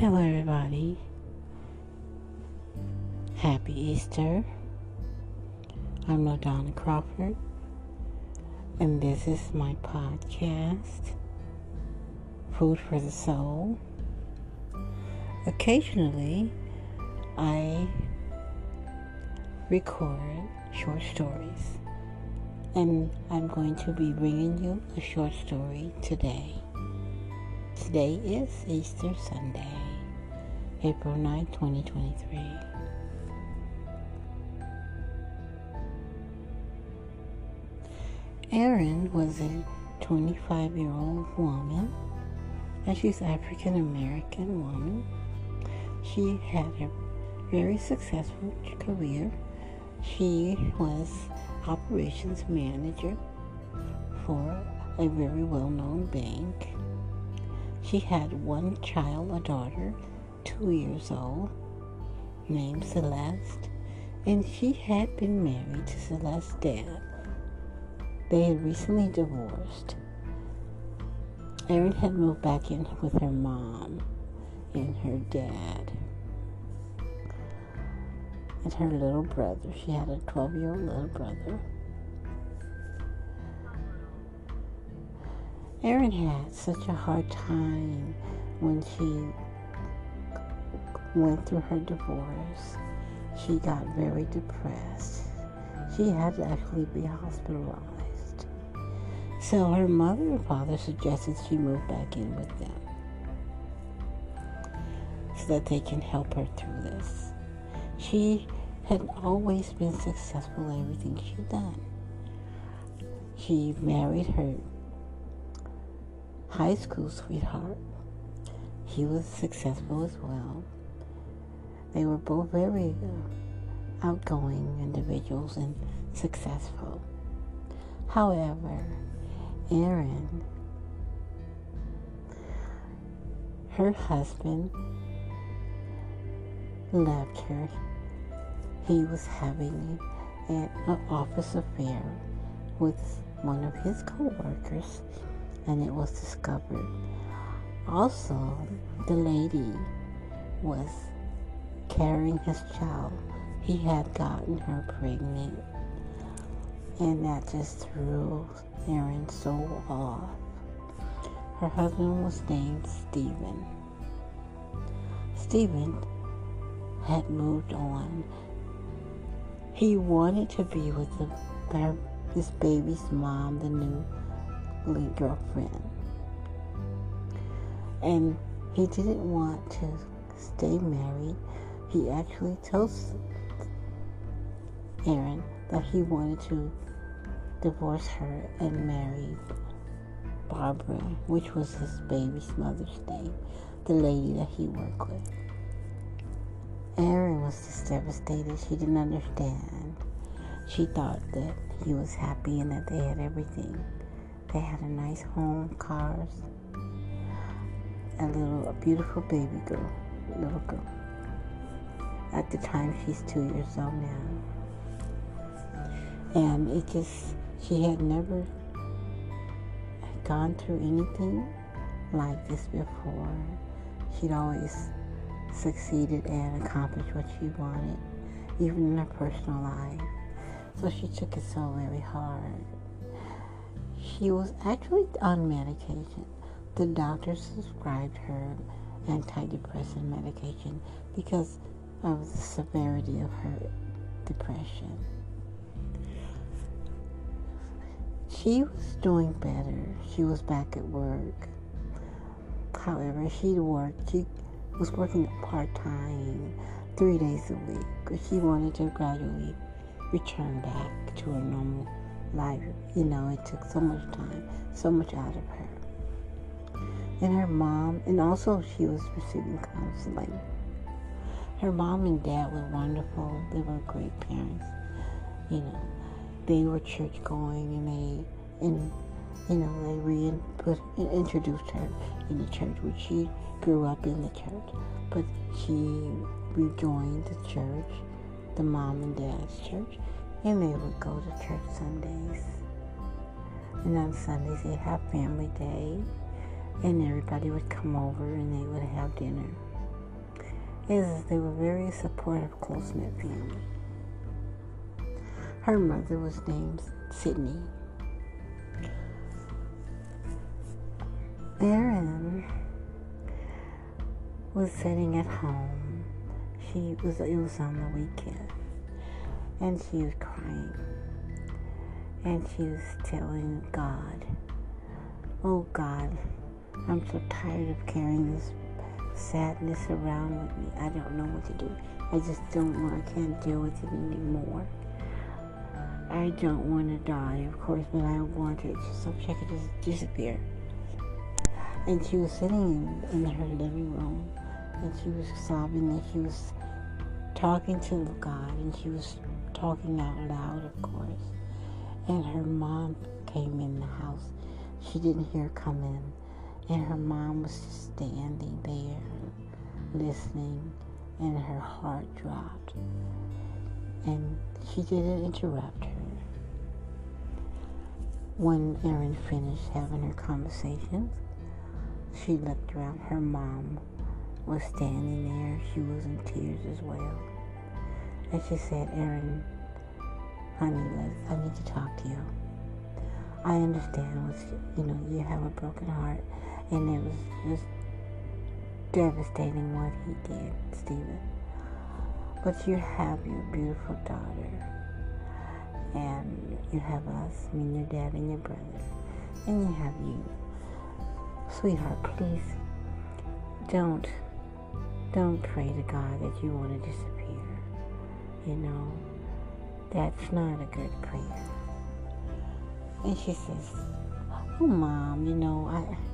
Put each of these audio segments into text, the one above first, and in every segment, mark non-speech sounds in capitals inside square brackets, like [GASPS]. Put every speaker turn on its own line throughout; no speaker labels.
Hello, everybody. Happy Easter. I'm LaDonna Crawford, and this is my podcast, Food for the Soul. Occasionally, I record short stories, and I'm going to be bringing you a short story today. Today is Easter Sunday, April 9, 2023. Erin was a 25 year old woman, and she's African American woman. She had a very successful career. She was operations manager for a very well known bank she had one child, a daughter, two years old, named Celeste, and she had been married to Celeste's dad. They had recently divorced. Erin had moved back in with her mom and her dad and her little brother. She had a 12 year old little brother. Erin had such a hard time when she went through her divorce. She got very depressed. She had to actually be hospitalized. So her mother and father suggested she move back in with them so that they can help her through this. She had always been successful in everything she'd done. She married her high school sweetheart. He was successful as well. They were both very uh, outgoing individuals and successful. However, Erin, her husband, left her. He was having an office affair with one of his co-workers and it was discovered. Also, the lady was carrying his child. He had gotten her pregnant, and that just threw Erin so off. Her husband was named Stephen. Stephen had moved on. He wanted to be with the, this baby's mom, the new girlfriend. And he didn't want to stay married. He actually tells Erin that he wanted to divorce her and marry Barbara, which was his baby's mother's name, the lady that he worked with. Erin was just devastated. She didn't understand. She thought that he was happy and that they had everything. They had a nice home, cars, a little, a beautiful baby girl, little girl. At the time, she's two years old now. And it just, she had never gone through anything like this before. She'd always succeeded and accomplished what she wanted, even in her personal life. So she took it so very hard. She was actually on medication. The doctor prescribed her antidepressant medication because of the severity of her depression. She was doing better. She was back at work. However, she worked. She was working part time, three days a week, because she wanted to gradually return back to her normal life. You know, it took so much time, so much out of her. And her mom, and also she was receiving counseling. Her mom and dad were wonderful. They were great parents. You know, they were church going, and they, and you know, they re introduced her in the church, which she grew up in the church, but she rejoined the church, the mom and dad's church, and they would go to church Sundays. And on Sundays they'd have family day, and everybody would come over and they would have dinner. Is they were very supportive, close knit family. Her mother was named Sydney. Erin was sitting at home. She was it was on the weekend and she was crying. And she was telling God, Oh God, I'm so tired of carrying this sadness around with me. I don't know what to do. I just don't want, I can't deal with it anymore. I don't want to die, of course, but I want it so she could just disappear. And she was sitting in, in her living room and she was sobbing and she was talking to God and she was talking out loud, of course. And her mom came in the house. She didn't hear come in. And her mom was just standing there listening, and her heart dropped. And she didn't interrupt her. When Erin finished having her conversation she looked around. Her mom was standing there. She was in tears as well. And she said, Erin, honey, I need to talk to you. I understand you know, you have a broken heart and it was just devastating what he did, Stephen. But you have your beautiful daughter, and you have us, I mean your dad and your brother, and you have you. Sweetheart, please don't don't pray to God that you want to disappear. You know, that's not a good prayer. And she says, Oh, mom, you know, I.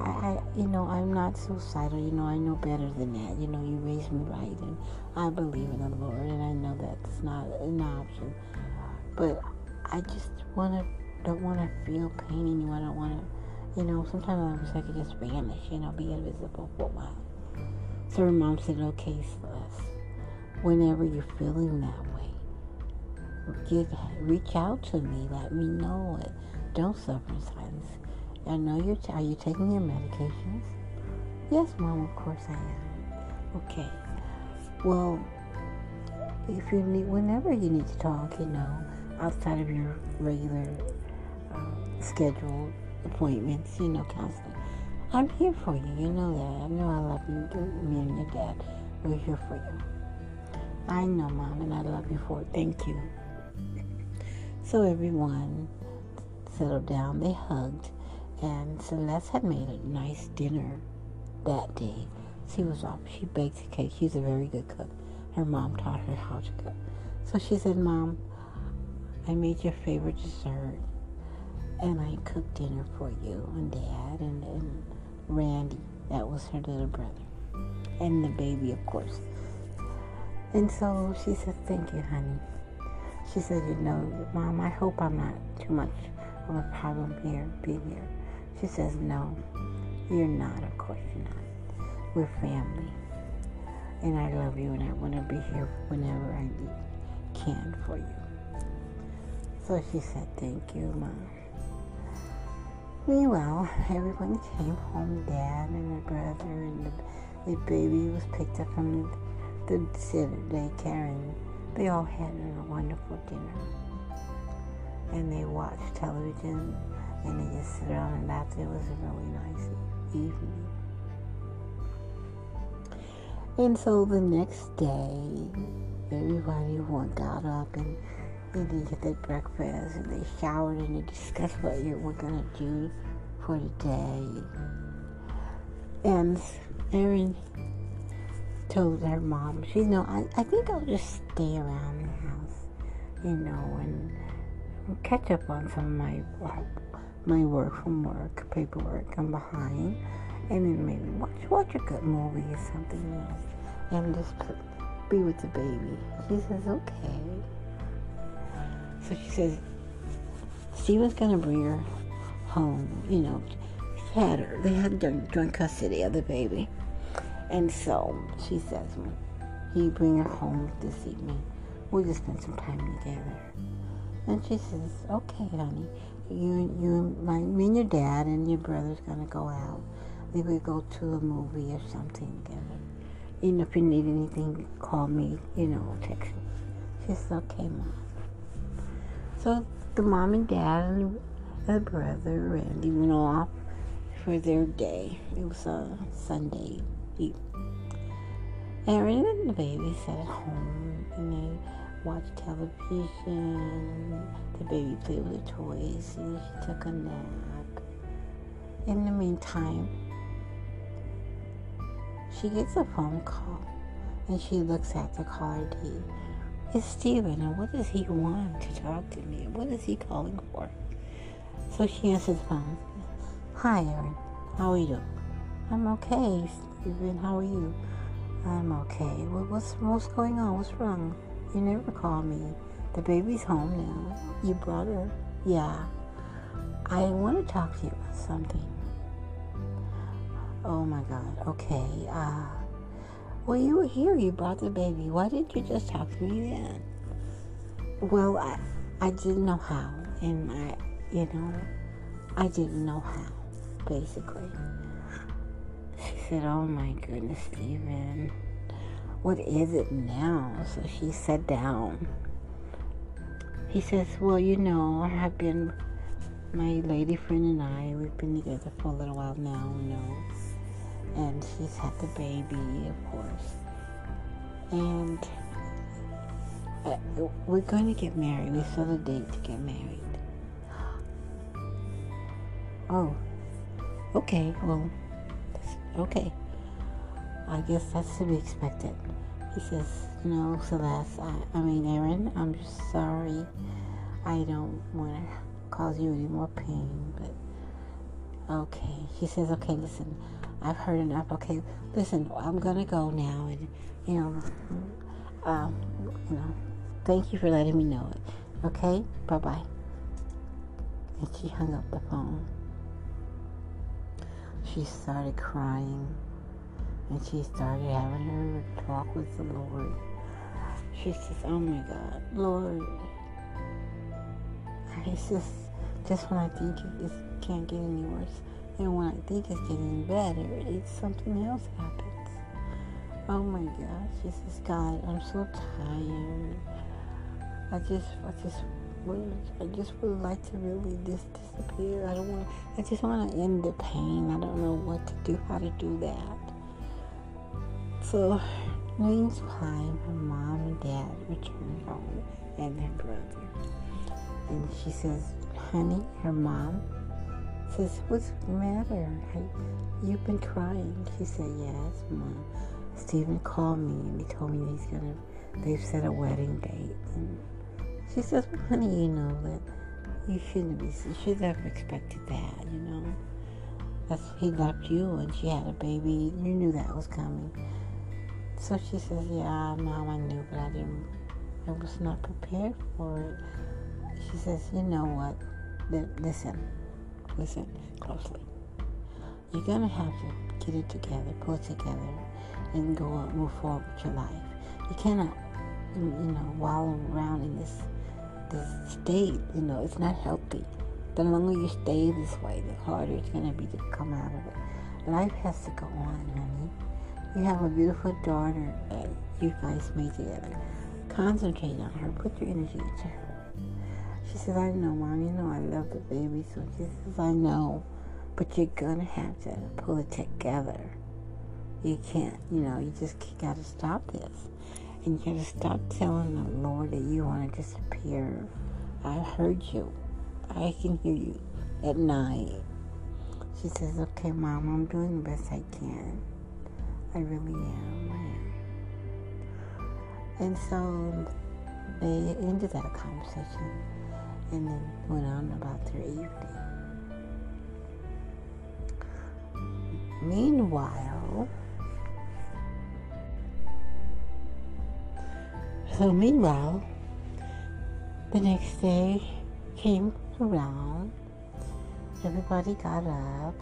I, you know, I'm not suicidal. You know, I know better than that. You know, you raised me right, and I believe in the Lord, and I know that's not an option. But I just want to, don't want to feel pain anymore. I don't want to, you know, sometimes I wish I could just vanish, you know, be invisible for a while. So her mom said, okay, Celeste, whenever you're feeling that way, reach out to me. Let me know it. Don't suffer in silence. I know you're. T- are you taking your medications? Yes, mom. Of course I am. Okay. Well, if you need, whenever you need to talk, you know, outside of your regular uh, scheduled appointments, you know, counseling, I'm here for you. You know that. I know I love you. Me and your dad, we're here for you. I know, mom, and I love you for it. Thank you. So everyone settled down. They hugged and Celeste had made a nice dinner that day. She was off. She baked a cake. She's a very good cook. Her mom taught her how to cook. So she said, Mom, I made your favorite dessert and I cooked dinner for you and Dad and, and Randy. That was her little brother. And the baby, of course. And so she said, Thank you, honey. She said, You know, Mom, I hope I'm not too much of a problem here, being here. She says, No, you're not. Of course you're not. We're family. And I love you and I want to be here whenever I can for you. So she said, Thank you, Mom. Meanwhile, everyone came home, Dad and my brother, and the, the baby was picked up from the, the daycare, and they all had a wonderful dinner. And they watched television and they just sit around and laughed. It was a really nice evening. And so the next day, everybody got up and, and they did their breakfast and they showered and they discussed what you were going to do for the day. And Erin told her mom, she, you know, I, I think I'll just stay around the house, you know, and catch up on some of my uh, my work from work, paperwork. I'm behind, and then maybe watch watch a good movie or something else, and just be with the baby. She says okay. So she says she was gonna bring her home. You know, had her. They had joint custody of the baby, and so she says, "He bring her home this evening. We'll just spend some time together." And she says, "Okay, honey." You, you, my, me and your dad and your brother's gonna go out. Maybe we go to a movie or something together. Know, if you need anything, call me, you know, text me. She said, okay, mom. So the mom and dad and the brother Randy went off for their day. It was a Sunday evening. Erin and the baby sat at home and they watched television. The baby played with the toys and she took a nap. In the meantime, she gets a phone call and she looks at the caller ID. It's Stephen, and what does he want to talk to me? What is he calling for? So she answers the phone. Hi, Erin. How are you? I'm okay, Stephen. How are you? I'm okay. What's what's going on? What's wrong? You never call me. The baby's home now. You brought her? Yeah. I want to talk to you about something. Oh my God. Okay. Uh, well, you were here. You brought the baby. Why didn't you just talk to me then? Well, I, I didn't know how, and I, you know, I didn't know how, basically. She said, "Oh my goodness, Stephen, what is it now?" So she sat down. He says, "Well, you know, I've been." My lady friend and I, we've been together for a little while now, you know and she's had the baby, of course. And uh, we're going to get married. We set a date to get married. [GASPS] Oh, okay. Well, okay. I guess that's to be expected. He says, you know, Celeste, I, I mean, Erin, I'm just sorry. I don't want to cause you any more pain, but okay. He says, okay, listen, I've heard enough. Okay, listen, I'm gonna go now, and you know, um, you know, thank you for letting me know it. Okay, bye bye. And she hung up the phone. She started crying, and she started having her talk with the Lord. She says, "Oh my God, Lord." It's just, just when I think it can't get any worse and when I think it's getting better, it's something else happens. Oh my God, this is God. I'm so tired. I just, I just, would, I just would like to really just disappear. I don't want. I just want to end the pain. I don't know what to do, how to do that. So, meantime, her mom and dad return home, and her brother, and she says, "Honey, her mom." says, What's the matter? I, you've been crying. She said, Yes, Mom. Stephen called me and he told me he's gonna, they've set a wedding date. And she says, well, honey, you know that you shouldn't be, you should have expected that, you know. That's, he left you and she had a baby. You knew that was coming. So she says, Yeah, Mom, I knew, but I didn't, I was not prepared for it. She says, You know what? Listen, listen closely. You're gonna have to get it together, pull it together, and go move forward with your life. You cannot, you know, wallow around in this this state. You know, it's not healthy. The longer you stay this way, the harder it's gonna be to come out of it. Life has to go on, honey. You have a beautiful daughter that you guys made together. Concentrate on her. Put your energy into her. She says, I know, Mom. You know I love the baby. So she says, I know. But you're going to have to pull it together. You can't, you know, you just got to stop this. And you got to stop telling the Lord that you want to disappear. I heard you. I can hear you at night. She says, okay, Mom, I'm doing the best I can. I really am. I am. And so they ended that conversation and then went on about their evening. Meanwhile, so meanwhile, the next day came around. Everybody got up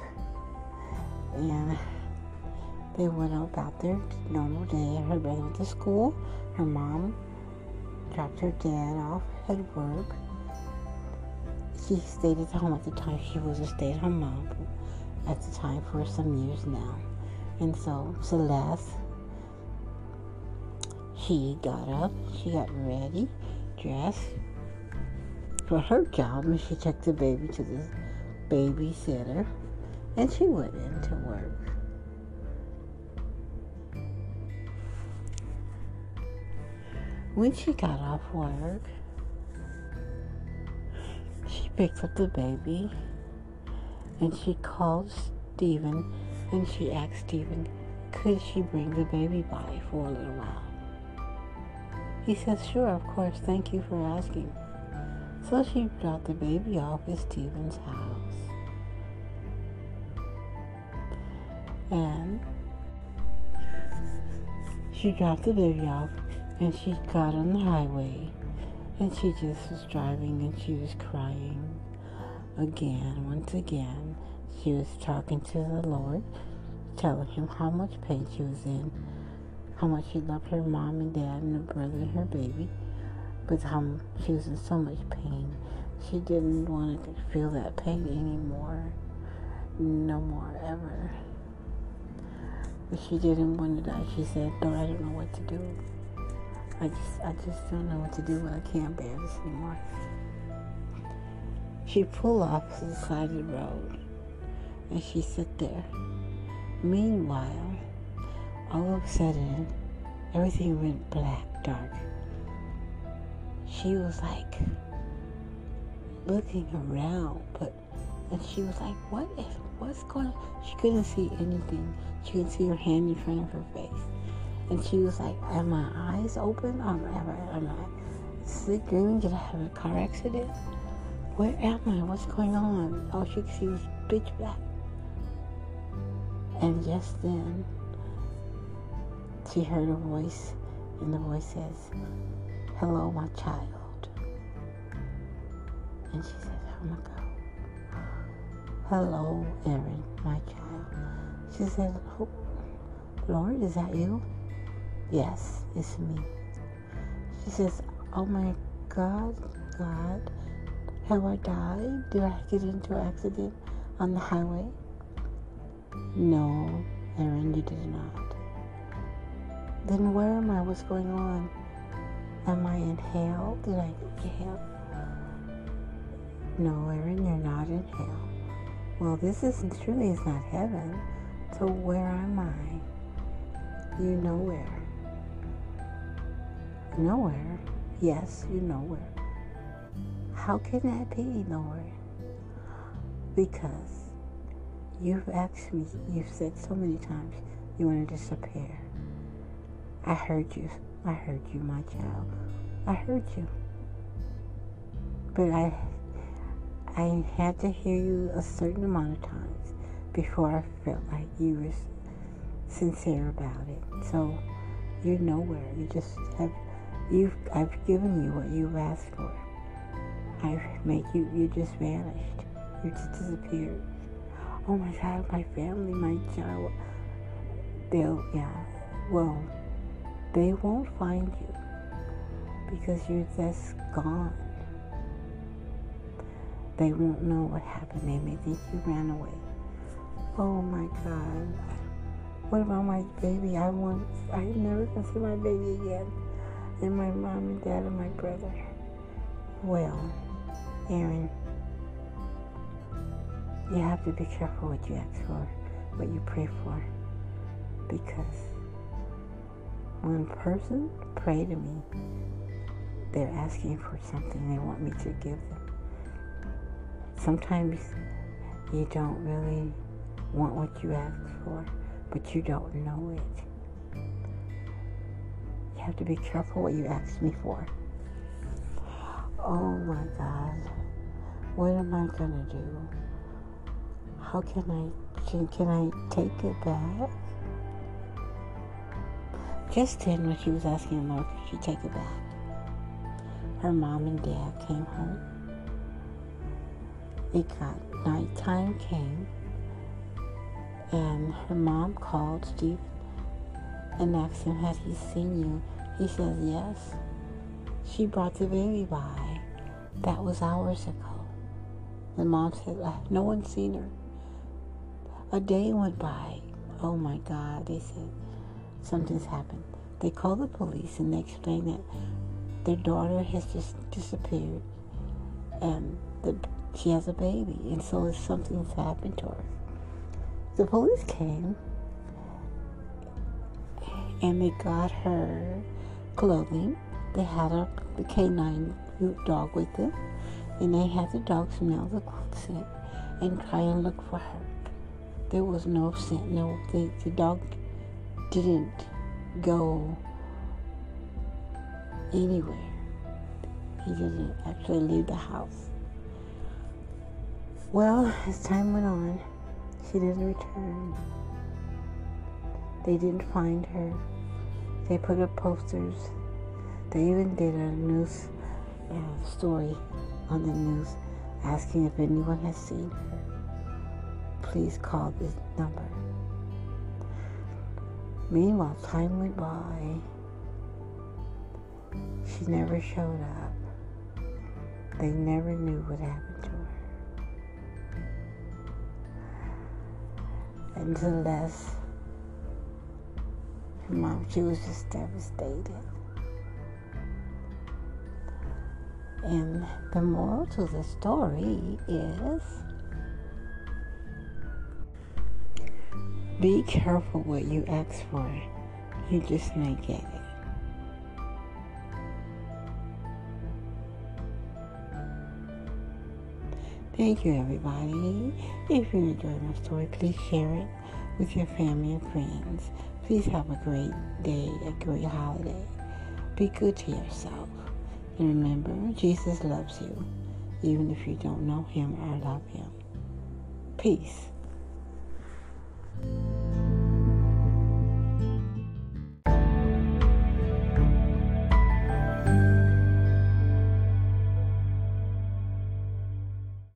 and they went about their normal day. Her brother went to school. Her mom dropped her dad off at work she stayed at home at the time. She was a stay-at-home mom at the time for some years now. And so Celeste she got up, she got ready, dressed for her job, and she took the baby to the babysitter, and she went into work. When she got off work, she picked up the baby and she called Stephen and she asked Stephen, could she bring the baby by for a little while? He says, sure, of course, thank you for asking. So she dropped the baby off at Stephen's house. And she dropped the baby off and she got on the highway and she just was driving and she was crying again, once again. She was talking to the Lord, telling him how much pain she was in, how much she loved her mom and dad and her brother and her baby, but how she was in so much pain. She didn't want to feel that pain anymore, no more ever. But she didn't want to die. She said, Lord, I don't know what to do. I just, I just don't know what to do, I can't bear this anymore. She pulled off to the side of the road, and she sat there. Meanwhile, all of a sudden, everything went black, dark. She was like looking around, but and she was like, "What is? What's going?" on? She couldn't see anything. She couldn't see her hand in front of her face. And she was like, Are my eyes open? Am I, am I sleep dreaming? Did I have a car accident? Where am I? What's going on? All she see was pitch black. And just then, she heard a voice, and the voice says, Hello, my child. And she says, Oh. Hello, Erin, my child. She said, oh, Lord, is that you? Yes, it's me. She says, Oh my God, God, have I died? Did I get into an accident on the highway? No, Erin, you did not. Then where am I? What's going on? Am I in hell? Did I get hell? No, Erin, you're not in hell. Well, this isn't truly is not heaven. So where am I? You know where. Nowhere. Yes, you're nowhere. How can that be, Lord? Because you've asked me, you've said so many times you want to disappear. I heard you. I heard you, my child. I heard you. But I I had to hear you a certain amount of times before I felt like you were sincere about it. So you're nowhere. You just have You've, I've given you what you've asked for. I've made you, you just vanished. You just disappeared. Oh my God, my family, my child. They'll, yeah, well, they won't find you because you're just gone. They won't know what happened. They may think you ran away. Oh my God. What about my baby? I want, I never can see my baby again and my mom and dad and my brother. Well, Erin, you have to be careful what you ask for, what you pray for, because when a person pray to me, they're asking for something they want me to give them. Sometimes you don't really want what you ask for, but you don't know it have to be careful what you ask me for. Oh my God. What am I to do? How can I, can, can I take it back? Just then, when she was asking Lord, could she take it back? Her mom and dad came home. It got nighttime came, and her mom called Steve and asked him, Had he seen you? He says, Yes. She brought the baby by. That was hours ago. The mom said, uh, No one's seen her. A day went by. Oh my God, they said, Something's happened. They call the police and they explain that their daughter has just disappeared and the, she has a baby, and so something's happened to her. The police came and they got her clothing. They had a the canine dog with them, and they had the dog smell the scent and try and look for her. There was no scent. No, the, the dog didn't go anywhere. He didn't actually leave the house. Well, as time went on, she didn't return. They didn't find her. They put up posters. They even did a news uh, story on the news asking if anyone has seen her. Please call this number. Meanwhile, time went by. She never showed up. They never knew what happened to her. Celeste, her mom, she was just devastated. And the moral to the story is be careful what you ask for. You just may get it. Thank you, everybody. If you enjoyed my story, please share it with your family and friends. Please have a great day, a great holiday. Be good to yourself. And remember, Jesus loves you, even if you don't know him or love him. Peace.